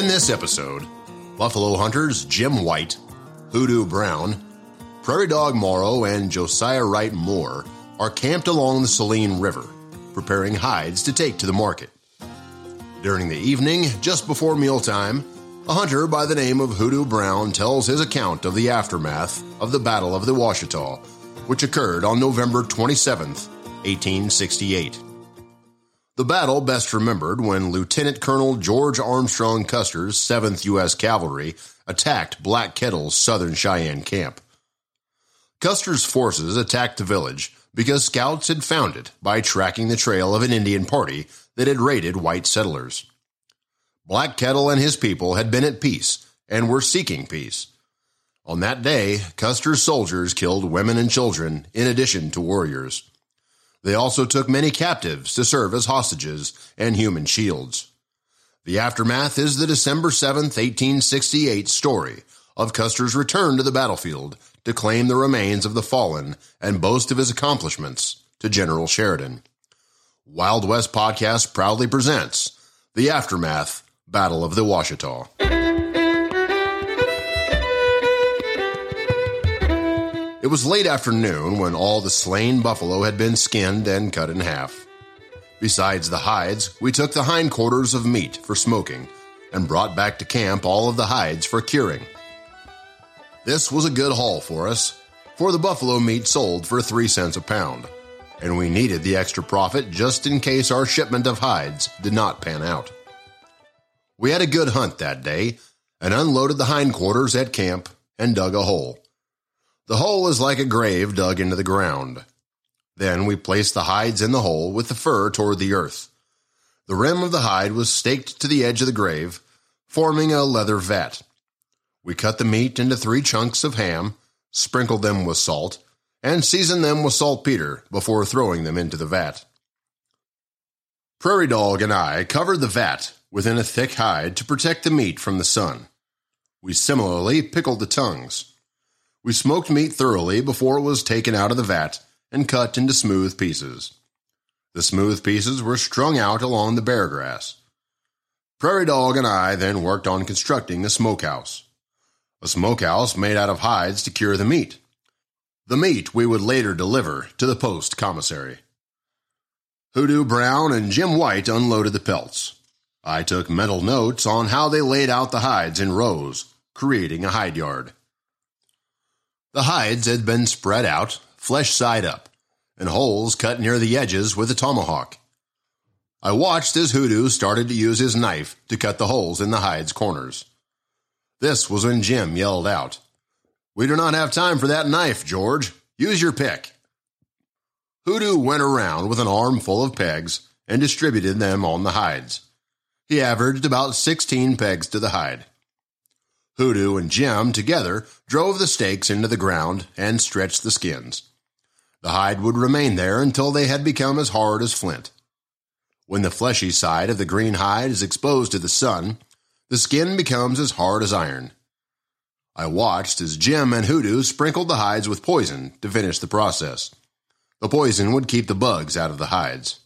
In this episode, buffalo hunters Jim White, Hoodoo Brown, Prairie Dog Morrow, and Josiah Wright Mooar are camped along the Saline River, preparing hides to take to the market. During the evening, just before mealtime, a hunter by the name of Hoodoo Brown tells his account of the aftermath of the Battle of the Washita, which occurred on November 27, 1868. The battle best remembered when Lieutenant Colonel George Armstrong Custer's 7th U.S. Cavalry attacked Black Kettle's Southern Cheyenne camp. Custer's forces attacked the village because scouts had found it by tracking the trail of an Indian party that had raided white settlers. Black Kettle and his people had been at peace and were seeking peace. On that day, Custer's soldiers killed women and children in addition to warriors. They also took many captives to serve as hostages and human shields. The aftermath is the December 7, 1868 story of Custer's return to the battlefield to claim the remains of the fallen and boast of his accomplishments to General Sheridan. Wild West Podcast proudly presents The Aftermath Battle of the Washita. It was late afternoon when all the slain buffalo had been skinned and cut in half. Besides the hides, we took the hindquarters of meat for smoking and brought back to camp all of the hides for curing. This was a good haul for us, for the buffalo meat sold for three cents a pound, and we needed the extra profit just in case our shipment of hides did not pan out. We had a good hunt that day and unloaded the hindquarters at camp and dug a hole. The hole is like a grave dug into the ground. Then we placed the hides in the hole with the fur toward the earth. The rim of the hide was staked to the edge of the grave, forming a leather vat. We cut the meat into three chunks of ham, sprinkled them with salt, and seasoned them with saltpeter before throwing them into the vat. Prairie Dog and I covered the vat within a thick hide to protect the meat from the sun. We similarly pickled the tongues. We smoked meat thoroughly before it was taken out of the vat and cut into smooth pieces. The smooth pieces were strung out along the bear grass. Prairie Dog and I then worked on constructing a smokehouse. A smokehouse made out of hides to cure the meat. The meat we would later deliver to the post commissary. Hoodoo Brown and Jim White unloaded the pelts. I took mental notes on how they laid out the hides in rows, creating a hide yard. The hides had been spread out, flesh side up, and holes cut near the edges with a tomahawk. I watched as Hoodoo started to use his knife to cut the holes in the hide's corners. This was when Jim yelled out, We do not have time for that knife, George. Use your pick. Hoodoo went around with an armful of pegs and distributed them on the hides. He averaged about 16 pegs to the hide. Hoodoo and Jim together drove the stakes into the ground and stretched the skins. The hide would remain there until they had become as hard as flint. When the fleshy side of the green hide is exposed to the sun, the skin becomes as hard as iron. I watched as Jim and Hoodoo sprinkled the hides with poison to finish the process. The poison would keep the bugs out of the hides.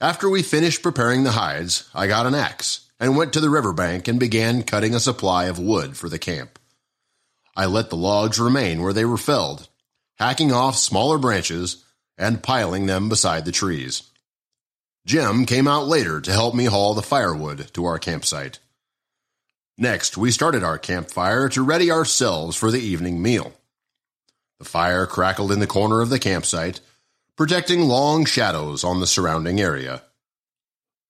After we finished preparing the hides, I got an axe and went to the riverbank and began cutting a supply of wood for the camp. I let the logs remain where they were felled, hacking off smaller branches and piling them beside the trees. Jim came out later to help me haul the firewood to our campsite. Next, we started our campfire to ready ourselves for the evening meal. The fire crackled in the corner of the campsite, projecting long shadows on the surrounding area.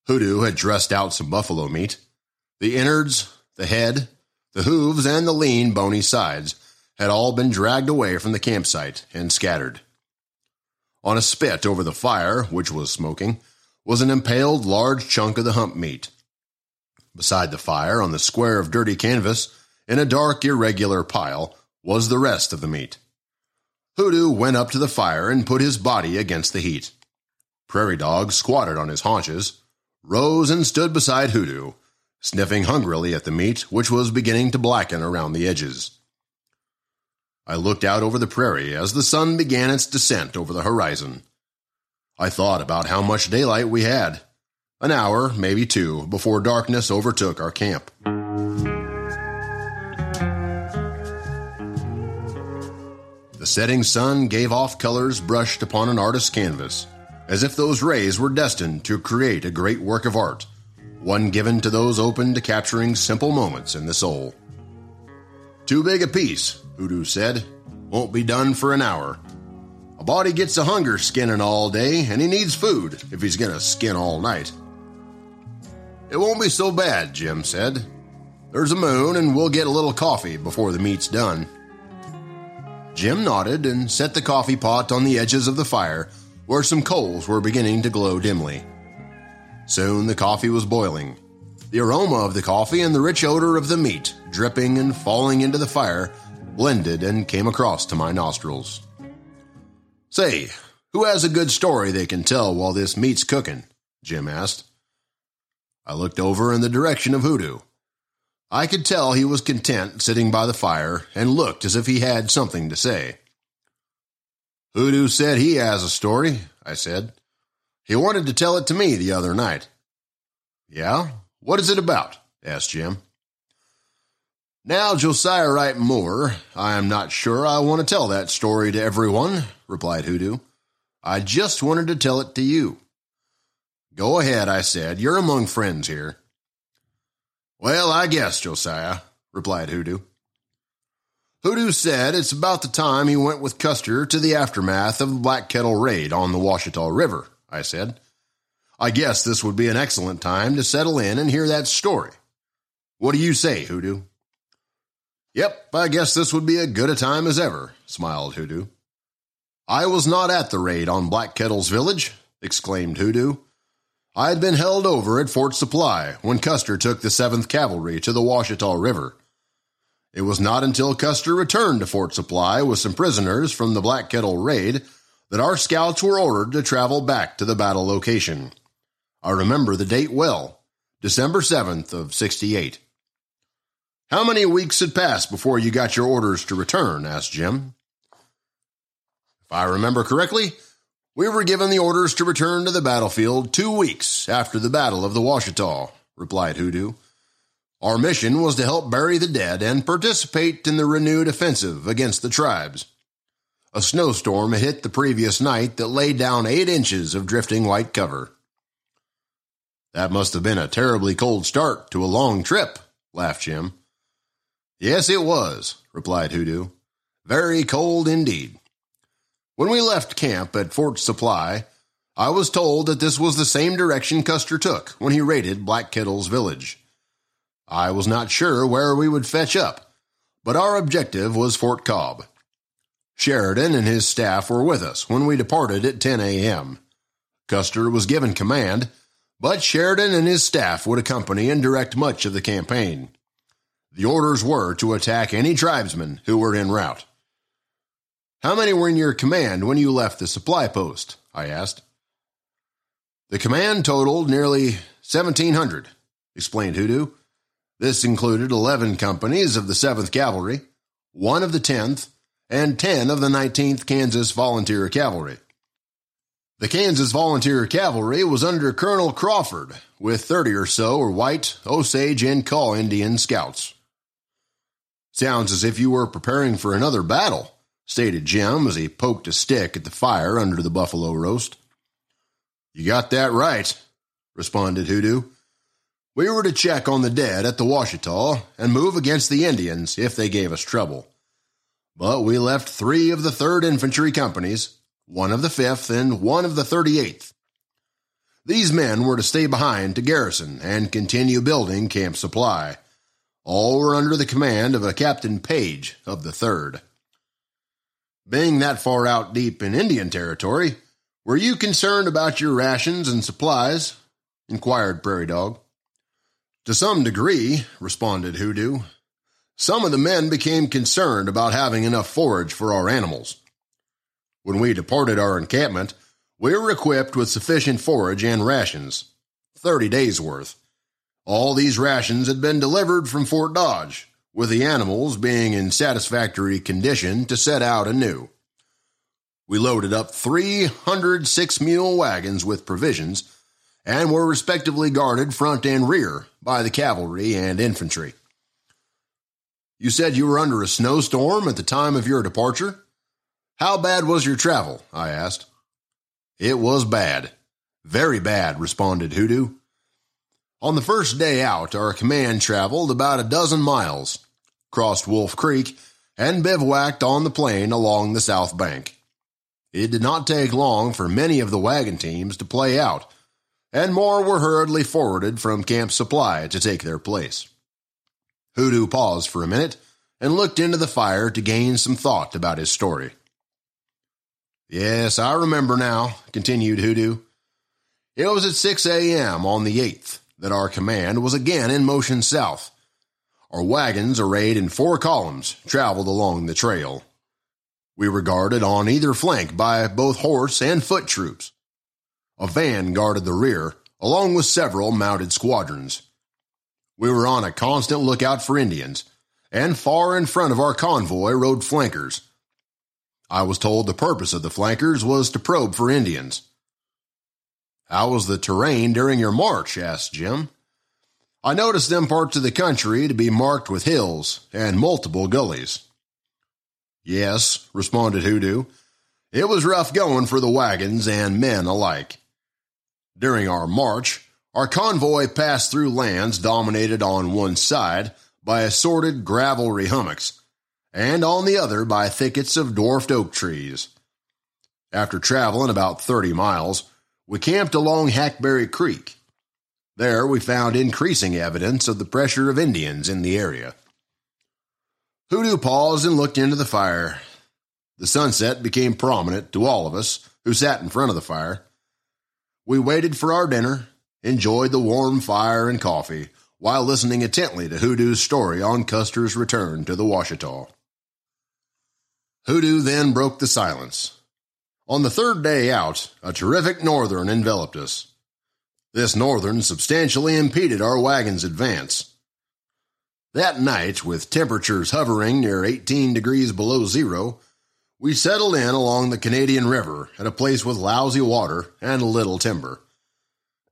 Hoodoo had dressed out some buffalo meat. The innards, the head, the hooves, and the lean, bony sides had all been dragged away from the campsite and scattered. On a spit over the fire, which was smoking, was an impaled large chunk of the hump meat. Beside the fire, on the square of dirty canvas, in a dark, irregular pile, was the rest of the meat. Hoodoo went up to the fire and put his body against the heat. Prairie Dog squatted on his haunches, rose and stood beside Hoodoo, sniffing hungrily at the meat which was beginning to blacken around the edges. I looked out over the prairie as the sun began its descent over the horizon. I thought about how much daylight we had. an hour, maybe two, before darkness overtook our camp. The setting sun gave off colors brushed upon an artist's canvas, as if those rays were destined to create a great work of art, one given to those open to capturing simple moments in the soul. Too big a piece, Hoodoo said. Won't be done for an hour. A body gets a hunger skinning all day, and he needs food if he's gonna skin all night. It won't be so bad, Jim said. There's a moon, and we'll get a little coffee before the meat's done. Jim nodded and set the coffee pot on the edges of the fire where some coals were beginning to glow dimly. Soon the coffee was boiling. The aroma of the coffee and the rich odor of the meat, dripping and falling into the fire, blended and came across to my nostrils. Say, who has a good story they can tell while this meat's cooking? Jim asked. I looked over in the direction of Hoodoo. I could tell he was content sitting by the fire and looked as if he had something to say. Hoodoo said he has a story, I said. He wanted to tell it to me the other night. Yeah? What is it about? asked Jim. Now, Josiah Wright Mooar, I am not sure I want to tell that story to everyone, replied Hoodoo. I just wanted to tell it to you. Go ahead, I said. You're among friends here. Well, I guess, Josiah, replied Hoodoo. Hoodoo said it's about the time he went with Custer to the aftermath of the Black Kettle raid on the Washita River, I said. I guess this would be an excellent time to settle in and hear that story. What do you say, Hoodoo? Yep, I guess this would be as good a time as ever, smiled Hoodoo. I was not at the raid on Black Kettle's village, exclaimed Hoodoo. I had been held over at Fort Supply when Custer took the 7th Cavalry to the Washita River. It was not until Custer returned to Fort Supply with some prisoners from the Black Kettle raid that our scouts were ordered to travel back to the battle location. I remember the date well, December 7th of 68. How many weeks had passed before you got your orders to return? asked Jim. If I remember correctly, we were given the orders to return to the battlefield two weeks after the Battle of the Washita, replied Hoodoo. Our mission was to help bury the dead and participate in the renewed offensive against the tribes. A snowstorm had hit the previous night that laid down eight inches of drifting white cover. That must have been a terribly cold start to a long trip, laughed Jim. Yes, it was, replied Hoodoo. Very cold indeed. When we left camp at Fort Supply, I was told that this was the same direction Custer took when he raided Black Kettle's village. I was not sure where we would fetch up, but our objective was Fort Cobb. Sheridan and his staff were with us when we departed at 10 a.m. Custer was given command, but Sheridan and his staff would accompany and direct much of the campaign. The orders were to attack any tribesmen who were en route. How many were in your command when you left the supply post? I asked. The command totaled nearly 1,700, explained Hoodoo. This included 11 companies of the 7th Cavalry, one of the 10th, and 10 of the 19th Kansas Volunteer Cavalry. The Kansas Volunteer Cavalry was under Colonel Crawford, with 30 or so were white, Osage, and Kaw Indian scouts. Sounds as if you were preparing for another battle, stated Jim as he poked a stick at the fire under the buffalo roast. You got that right, responded Hoodoo. We were to check on the dead at the Washita and move against the Indians if they gave us trouble. But we left three of the 3rd Infantry Companies, one of the 5th, and one of the 38th. These men were to stay behind to garrison and continue building Camp Supply. All were under the command of a Captain Page of the 3rd. Being that far out deep in Indian territory, were you concerned about your rations and supplies? inquired Prairie Dog. To some degree, responded Hoodoo. Some of the men became concerned about having enough forage for our animals. When we departed our encampment, we were equipped with sufficient forage and rations, thirty days' worth. All these rations had been delivered from Fort Dodge, with the animals being in satisfactory condition to set out anew. We loaded up 306 mule wagons with provisions and were respectively guarded front and rear by the cavalry and infantry. You said you were under a snowstorm at the time of your departure? How bad was your travel? I asked. It was bad. Very bad, responded Hoodoo. On the first day out, our command traveled about a dozen miles, crossed Wolf Creek, and bivouacked on the plain along the south bank. It did not take long for many of the wagon teams to play out, and more were hurriedly forwarded from Camp Supply to take their place. Hoodoo paused for a minute and looked into the fire to gain some thought about his story. Yes, I remember now, continued Hoodoo. It was at 6 a.m. on the 8th that our command was again in motion south. Our wagons, arrayed in four columns, traveled along the trail. We were guarded on either flank by both horse and foot troops. A van guarded the rear, along with several mounted squadrons. We were on a constant lookout for Indians, and far in front of our convoy rode flankers. I was told the purpose of the flankers was to probe for Indians. How was the terrain during your march? asked Jim. I noticed them parts of the country to be marked with hills and multiple gullies. Yes, responded Hoodoo. It was rough going for the wagons and men alike. During our march, our convoy passed through lands dominated on one side by assorted gravelly hummocks, and on the other by thickets of dwarfed oak trees. After traveling about thirty miles, we camped along Hackberry Creek. There we found increasing evidence of the pressure of Indians in the area. Hoodoo paused and looked into the fire. The sunset became prominent to all of us who sat in front of the fire. We waited for our dinner, enjoyed the warm fire and coffee, while listening intently to Hoodoo's story on Custer's return to the Washita. Hoodoo then broke the silence. On the third day out, a terrific norther enveloped us. This norther substantially impeded our wagon's advance. That night, with temperatures hovering near 18 degrees below zero, we settled in along the Canadian River at a place with lousy water and little timber.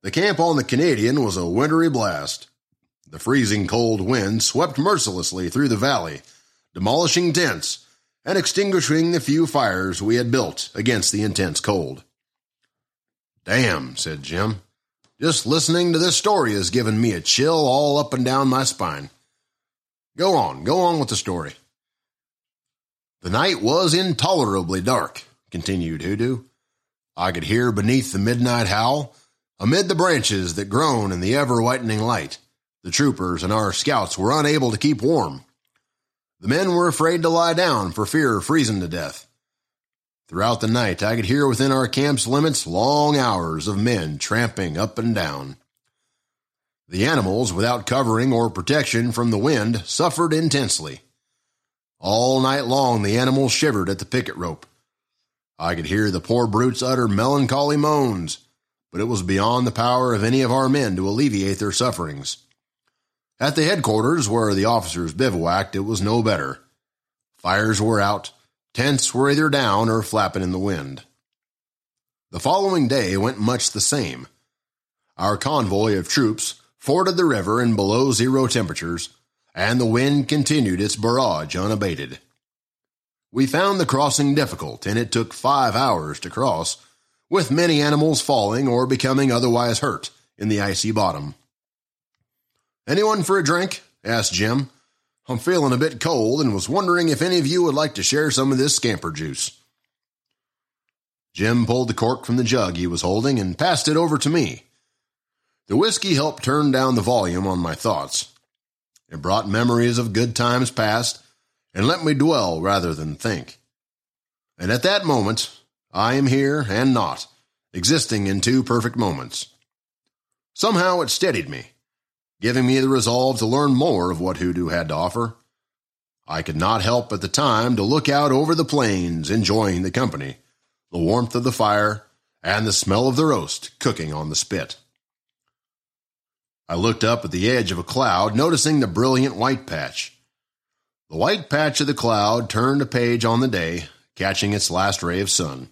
The camp on the Canadian was a wintry blast. The freezing cold wind swept mercilessly through the valley, demolishing tents and extinguishing the few fires we had built against the intense cold. Damn, said Jim. Just listening to this story has given me a chill all up and down my spine. Go on, go on with the story. The night was intolerably dark, continued Hoodoo. I could hear beneath the midnight howl, amid the branches that groan in the ever whitening light, the troopers and our scouts were unable to keep warm. The men were afraid to lie down for fear of freezing to death. Throughout the night, I could hear within our camp's limits long hours of men tramping up and down. The animals, without covering or protection from the wind, suffered intensely. All night long, the animals shivered at the picket rope. I could hear the poor brutes utter melancholy moans, but it was beyond the power of any of our men to alleviate their sufferings. At the headquarters where the officers bivouacked, it was no better. Fires were out, tents were either down or flapping in the wind. The following day went much the same. Our convoy of troops forded the river in below zero temperatures, and the wind continued its barrage unabated. We found the crossing difficult, and it took five hours to cross, with many animals falling or becoming otherwise hurt in the icy bottom. Anyone for a drink? asked Jim. I'm feeling a bit cold and was wondering if any of you would like to share some of this scamper juice. Jim pulled the cork from the jug he was holding and passed it over to me. The whiskey helped turn down the volume on my thoughts. Brought memories of good times past and let me dwell rather than think. And at that moment, I am here and not, existing in two perfect moments. Somehow it steadied me giving me the resolve to learn more of what Hoodoo had to offer. I could not help at the time to look out over the plains, enjoying the company, the warmth of the fire, and the smell of the roast cooking on the spit. I looked up at the edge of a cloud, noticing the brilliant white patch. The white patch of the cloud turned a page on the day, catching its last ray of sun.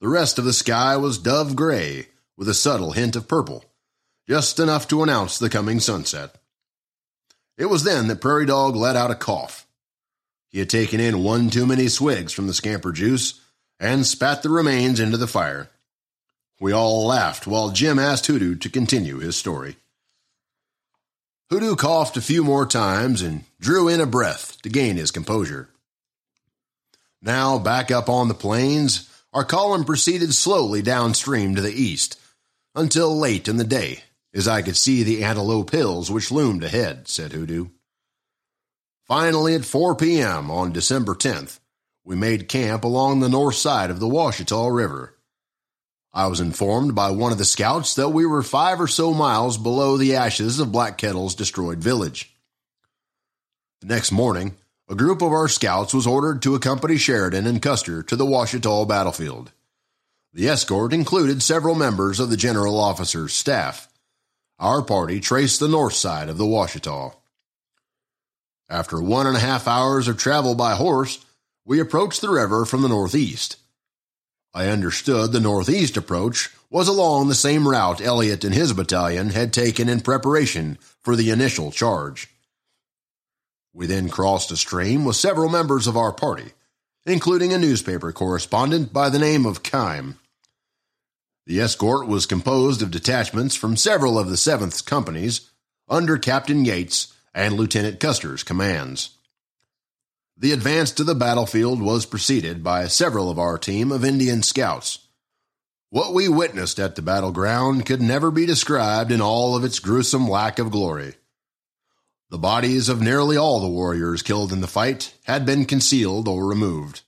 The rest of the sky was dove gray, with a subtle hint of purple, just enough to announce the coming sunset. It was then that Prairie Dog let out a cough. He had taken in one too many swigs from the scamper juice and spat the remains into the fire. We all laughed while Jim asked Hoodoo to continue his story. Hoodoo coughed a few more times and drew in a breath to gain his composure. Now, back up on the plains, our column proceeded slowly downstream to the east until late in the day, as I could see the antelope hills which loomed ahead, said Hoodoo. Finally, at 4 p.m. on December 10th, we made camp along the north side of the Washita River. I was informed by one of the scouts that we were five or so miles below the ashes of Black Kettle's destroyed village. The next morning, a group of our scouts was ordered to accompany Sheridan and Custer to the Washita battlefield. The escort included several members of the general officer's staff. Our party traced the north side of the Washita. After one and a half hours of travel by horse, we approached the river from the northeast. I understood the northeast approach was along the same route Elliott and his battalion had taken in preparation for the initial charge. We then crossed a stream with several members of our party, including a newspaper correspondent by the name of Keim. The escort was composed of detachments from several of the 7th companies under Captain Yates and Lieutenant Custer's commands. The advance to the battlefield was preceded by several of our team of Indian scouts. What we witnessed at the battleground could never be described in all of its gruesome lack of glory. The bodies of nearly all the warriors killed in the fight had been concealed or removed.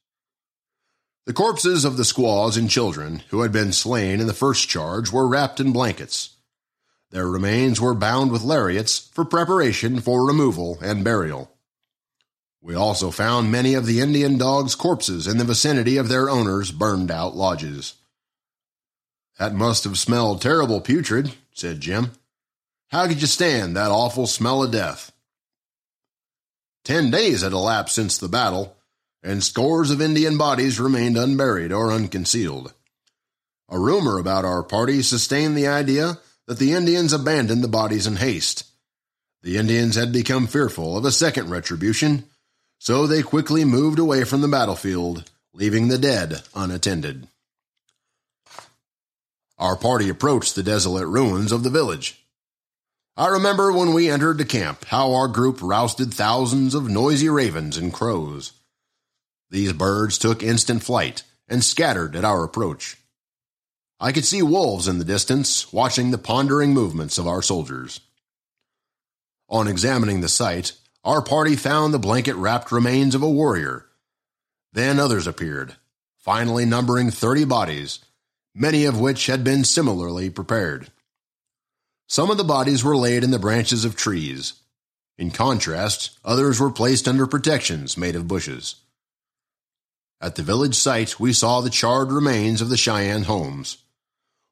The corpses of the squaws and children who had been slain in the first charge were wrapped in blankets. Their remains were bound with lariats for preparation for removal and burial. We also found many of the Indian dogs' corpses in the vicinity of their owners' burned out lodges. That must have smelled terrible putrid, said Jim. How could you stand that awful smell of death? Ten days had elapsed since the battle, and scores of Indian bodies remained unburied or unconcealed. A rumor about our party sustained the idea that the Indians abandoned the bodies in haste. The Indians had become fearful of a second retribution, so they quickly moved away from the battlefield, leaving the dead unattended. Our party approached the desolate ruins of the village. I remember when we entered the camp how our group rousted thousands of noisy ravens and crows. These birds took instant flight and scattered at our approach. I could see wolves in the distance watching the pondering movements of our soldiers. On examining the site, our party found the blanket wrapped remains of a warrior. Then others appeared, finally numbering 30 bodies, many of which had been similarly prepared. Some of the bodies were laid in the branches of trees. In contrast, others were placed under protections made of bushes. At the village site, we saw the charred remains of the Cheyenne homes.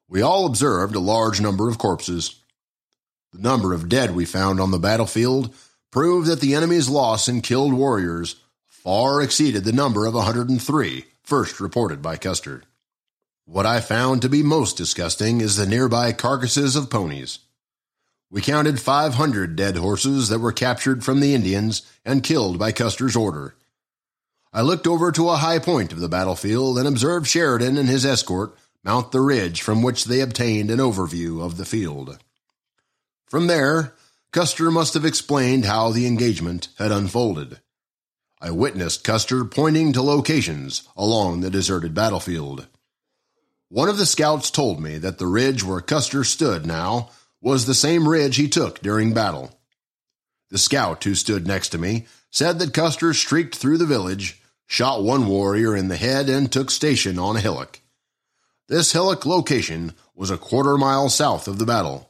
We all observed a large number of corpses. The number of dead we found on the battlefield proved that the enemy's loss in killed warriors far exceeded the number of 103 first reported by Custer. What I found to be most disgusting is the nearby carcasses of ponies. We counted 500 dead horses that were captured from the Indians and killed by Custer's order. I looked over to a high point of the battlefield and observed Sheridan and his escort mount the ridge from which they obtained an overview of the field. From there, Custer must have explained how the engagement had unfolded. I witnessed Custer pointing to locations along the deserted battlefield. One of the scouts told me that the ridge where Custer stood now was the same ridge he took during battle. The scout who stood next to me said that Custer streaked through the village, shot one warrior in the head, and took station on a hillock. This hillock location was a quarter mile south of the battle.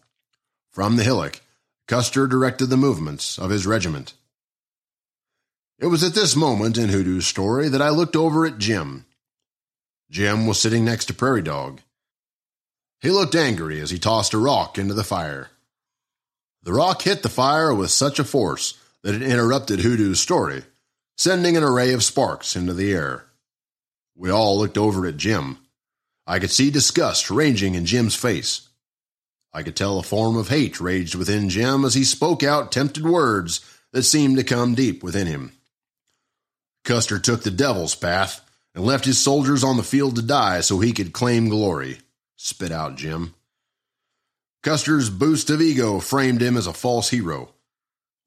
From the hillock, Custer directed the movements of his regiment. It was at this moment in Hoodoo's story that I looked over at Jim. Jim was sitting next to Prairie Dog. He looked angry as he tossed a rock into the fire. The rock hit the fire with such a force that it interrupted Hoodoo's story, sending an array of sparks into the air. We all looked over at Jim. I could see disgust ranging in Jim's face. I could tell a form of hate raged within Jim as he spoke out tempted words that seemed to come deep within him. Custer took the devil's path and left his soldiers on the field to die so he could claim glory, spit out Jim. Custer's boost of ego framed him as a false hero.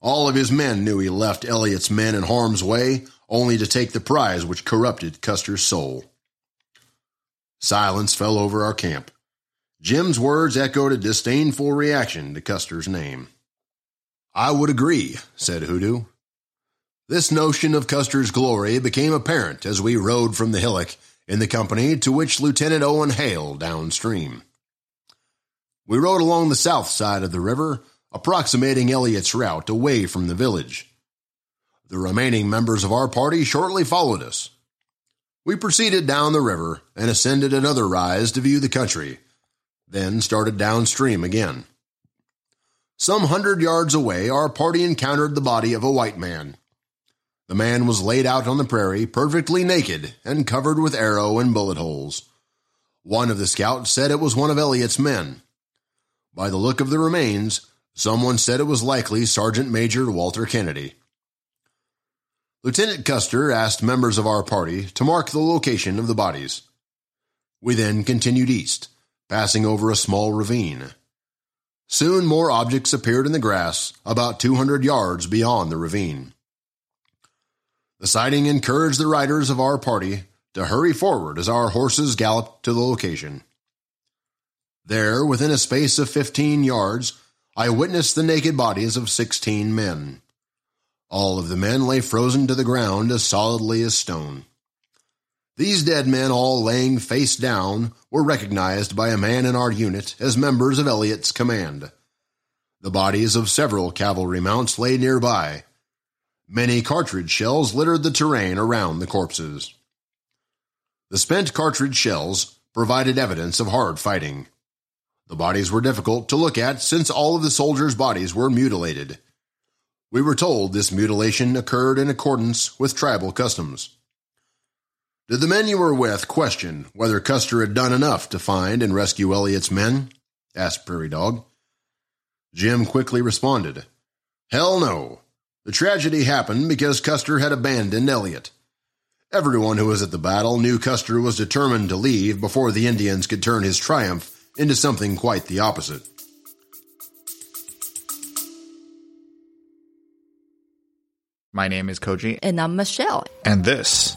All of his men knew he left Elliott's men in harm's way only to take the prize which corrupted Custer's soul. Silence fell over our camp. Jim's words echoed a disdainful reaction to Custer's name. I would agree, said Hoodoo. This notion of Custer's glory became apparent as we rode from the hillock in the company to which Lieutenant Owen hailed downstream. We rode along the south side of the river, approximating Elliott's route away from the village. The remaining members of our party shortly followed us. We proceeded down the river and ascended another rise to view the country, then started downstream again. Some hundred yards away, our party encountered the body of a white man. The man was laid out on the prairie, perfectly naked and covered with arrow and bullet holes. One of the scouts said it was one of Elliott's men. By the look of the remains, someone said it was likely Sergeant Major Walter Kennedy. Lieutenant Custer asked members of our party to mark the location of the bodies. We then continued east, passing over a small ravine. Soon more objects appeared in the grass about 200 yards beyond the ravine. The sighting encouraged the riders of our party to hurry forward as our horses galloped to the location. There, within a space of fifteen yards, I witnessed the naked bodies of sixteen men. All of the men lay frozen to the ground as solidly as stone. These dead men, all laying face down, were recognized by a man in our unit as members of Elliott's command. The bodies of several cavalry mounts lay nearby, Many cartridge shells littered the terrain around the corpses. The spent cartridge shells provided evidence of hard fighting. The bodies were difficult to look at since all of the soldiers' bodies were mutilated. We were told this mutilation occurred in accordance with tribal customs. Did the men you were with question whether Custer had done enough to find and rescue Elliott's men? asked Prairie Dog. Jim quickly responded, Hell no. The tragedy happened because Custer had abandoned Elliott. Everyone who was at the battle knew Custer was determined to leave before the Indians could turn his triumph into something quite the opposite. My name is Koji. And I'm Michelle. And this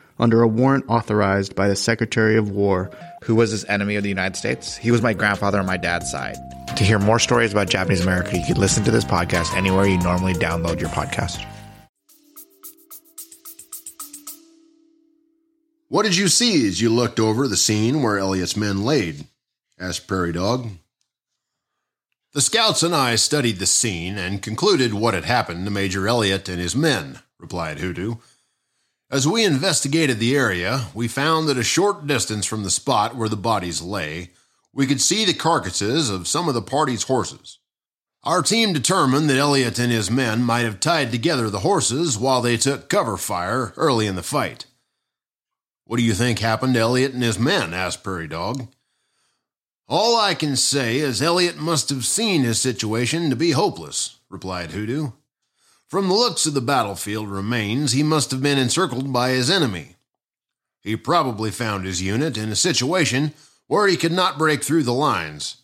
under a warrant authorized by the Secretary of War. Who was his enemy of the United States? He was my grandfather on my dad's side. To hear more stories about Japanese America, you can listen to this podcast anywhere you normally download your podcast. What did you see as you looked over the scene where Elliott's men laid? asked Prairie Dog. The scouts and I studied the scene and concluded what had happened to Major Elliott and his men, replied Hoodoo. As we investigated the area, we found that a short distance from the spot where the bodies lay, we could see the carcasses of some of the party's horses. Our team determined that Elliott and his men might have tied together the horses while they took cover fire early in the fight. What do you think happened to Elliott and his men? asked Prairie Dog. All I can say is Elliott must have seen his situation to be hopeless, replied Hoodoo. From the looks of the battlefield remains, he must have been encircled by his enemy. He probably found his unit in a situation where he could not break through the lines.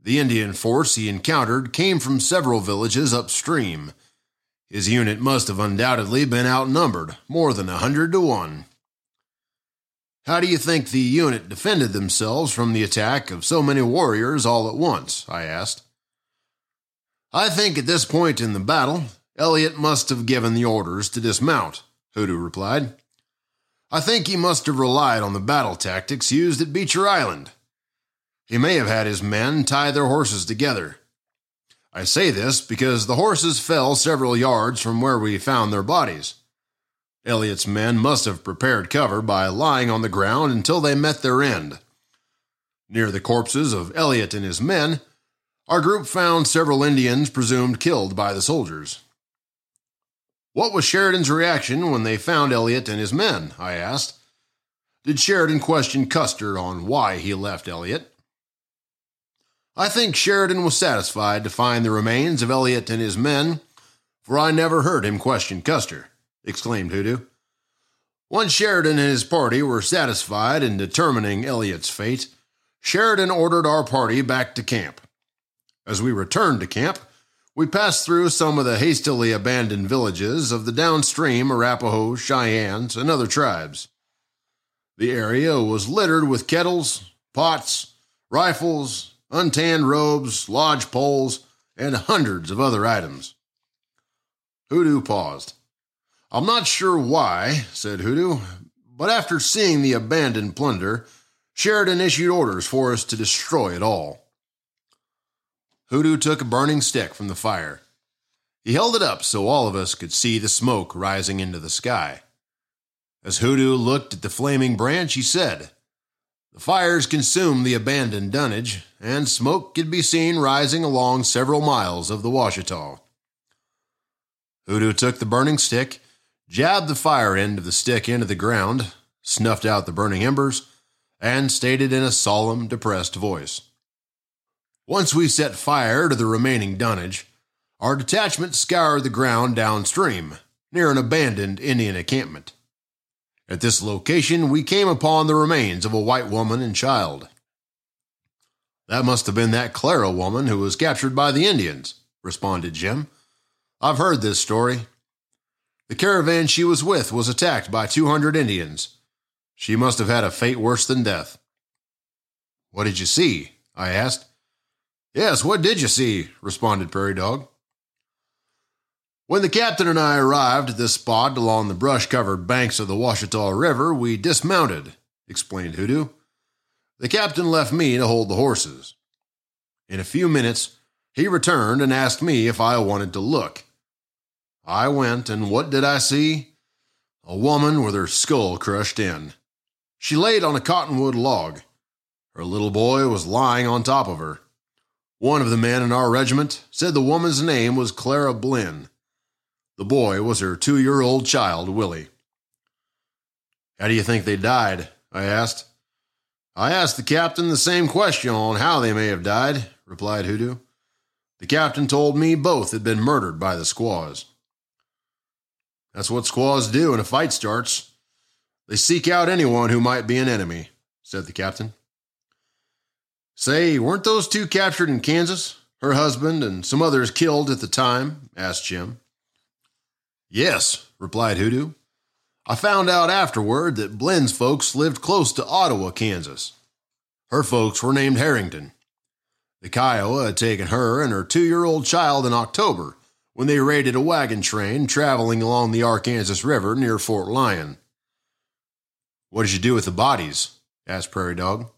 The Indian force he encountered came from several villages upstream. His unit must have undoubtedly been outnumbered, more than a hundred to one. How do you think the unit defended themselves from the attack of so many warriors all at once? I asked. I think at this point in the battle, Elliott must have given the orders to dismount, Hoodoo replied. I think he must have relied on the battle tactics used at Beecher Island. He may have had his men tie their horses together. I say this because the horses fell several yards from where we found their bodies. Elliott's men must have prepared cover by lying on the ground until they met their end. Near the corpses of Elliott and his men, our group found several Indians presumed killed by the soldiers. What was Sheridan's reaction when they found Elliott and his men? I asked. Did Sheridan question Custer on why he left Elliott? I think Sheridan was satisfied to find the remains of Elliott and his men, for I never heard him question Custer, exclaimed Hoodoo. Once Sheridan and his party were satisfied in determining Elliott's fate, Sheridan ordered our party back to camp. As we returned to camp, we passed through some of the hastily abandoned villages of the downstream Arapaho, Cheyennes, and other tribes. The area was littered with kettles, pots, rifles, untanned robes, lodge poles, and hundreds of other items. Hoodoo paused. I'm not sure why, said Hoodoo, but after seeing the abandoned plunder, Sheridan issued orders for us to destroy it all. Hoodoo took a burning stick from the fire. He held it up so all of us could see the smoke rising into the sky. As Hoodoo looked at the flaming branch, he said, The fires consumed the abandoned dunnage, and smoke could be seen rising along several miles of the Washita. Hoodoo took the burning stick, jabbed the fire end of the stick into the ground, snuffed out the burning embers, and stated in a solemn, depressed voice once we set fire to the remaining dunnage, our detachment scoured the ground downstream, near an abandoned Indian encampment. At this location, we came upon the remains of a white woman and child. That must have been that Clara woman who was captured by the Indians, responded Jim. I've heard this story. The caravan she was with was attacked by 200 Indians. She must have had a fate worse than death. What did you see? I asked. Yes, what did you see? responded Prairie Dog. When the captain and I arrived at this spot along the brush covered banks of the Washita River, we dismounted, explained Hoodoo. The captain left me to hold the horses. In a few minutes, he returned and asked me if I wanted to look. I went, and what did I see? A woman with her skull crushed in. She laid on a cottonwood log. Her little boy was lying on top of her. One of the men in our regiment said the woman's name was Clara Blinn. The boy was her two year old child, Willie. How do you think they died? I asked. I asked the captain the same question on how they may have died, replied Hoodoo. The captain told me both had been murdered by the squaws. That's what squaws do when a fight starts. They seek out anyone who might be an enemy, said the captain. Say, weren't those two captured in Kansas? Her husband and some others killed at the time? asked Jim. Yes, replied Hoodoo. I found out afterward that Blinn's folks lived close to Ottawa, Kansas. Her folks were named Harrington. The Kiowa had taken her and her two year old child in October when they raided a wagon train traveling along the Arkansas River near Fort Lyon. What did you do with the bodies? asked Prairie Dog.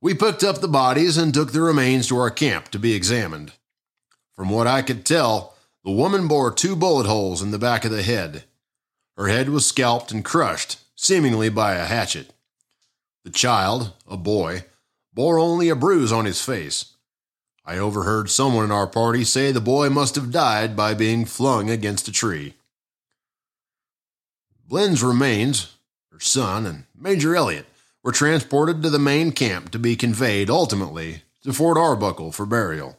We picked up the bodies and took the remains to our camp to be examined. From what I could tell, the woman bore two bullet holes in the back of the head. Her head was scalped and crushed, seemingly by a hatchet. The child, a boy, bore only a bruise on his face. I overheard someone in our party say the boy must have died by being flung against a tree. Blinn's remains, her son, and Major Elliott were transported to the main camp to be conveyed ultimately to Fort Arbuckle for burial.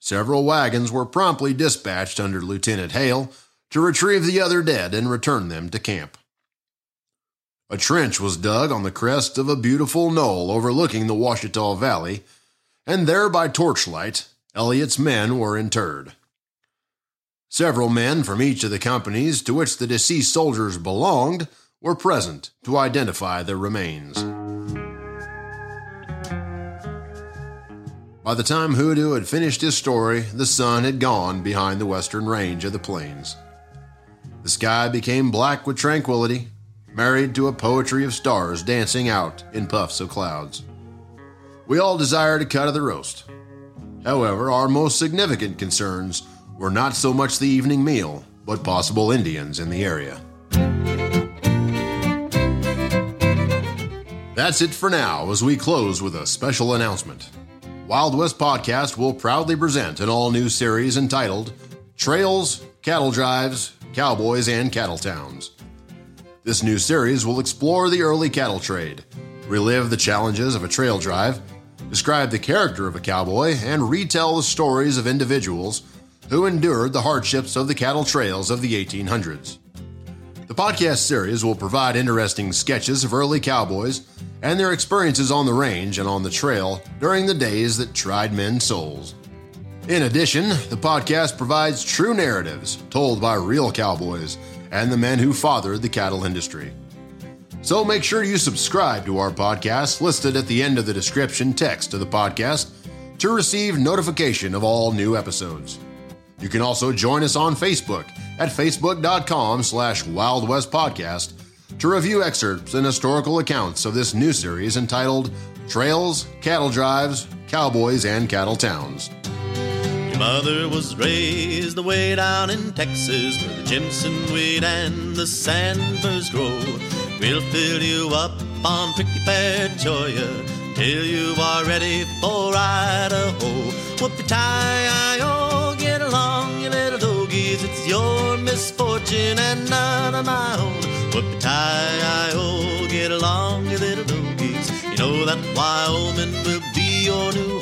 Several wagons were promptly dispatched under Lieutenant Hale to retrieve the other dead and return them to camp. A trench was dug on the crest of a beautiful knoll overlooking the Washita Valley, and there by torchlight, Elliott's men were interred. Several men from each of the companies to which the deceased soldiers belonged were present to identify their remains. By the time Hoodoo had finished his story, the sun had gone behind the western range of the plains. The sky became black with tranquility, married to a poetry of stars dancing out in puffs of clouds. We all desired a cut of the roast. However, our most significant concerns were not so much the evening meal, but possible Indians in the area. That's it for now as we close with a special announcement. Wild West Podcast will proudly present an all new series entitled Trails, Cattle Drives, Cowboys, and Cattle Towns. This new series will explore the early cattle trade, relive the challenges of a trail drive, describe the character of a cowboy, and retell the stories of individuals who endured the hardships of the cattle trails of the 1800s. The podcast series will provide interesting sketches of early cowboys and their experiences on the range and on the trail during the days that tried men's souls. In addition, the podcast provides true narratives told by real cowboys and the men who fathered the cattle industry. So make sure you subscribe to our podcast listed at the end of the description text of the podcast to receive notification of all new episodes. You can also join us on Facebook at facebook.com slash Wild West Podcast to review excerpts and historical accounts of this new series entitled Trails, Cattle Drives, Cowboys, and Cattle Towns. Your mother was raised away down in Texas where the Jimson weed and the sandburrs grow. We'll fill you up on prickly pear cholla till you are ready for Idaho. Whoopie-tie-I-O, get along, you little dogies. It's your misfortune and none of my own. Whoopie-tie-I-O, get along, you little dogies. You know that Wyoming will be your new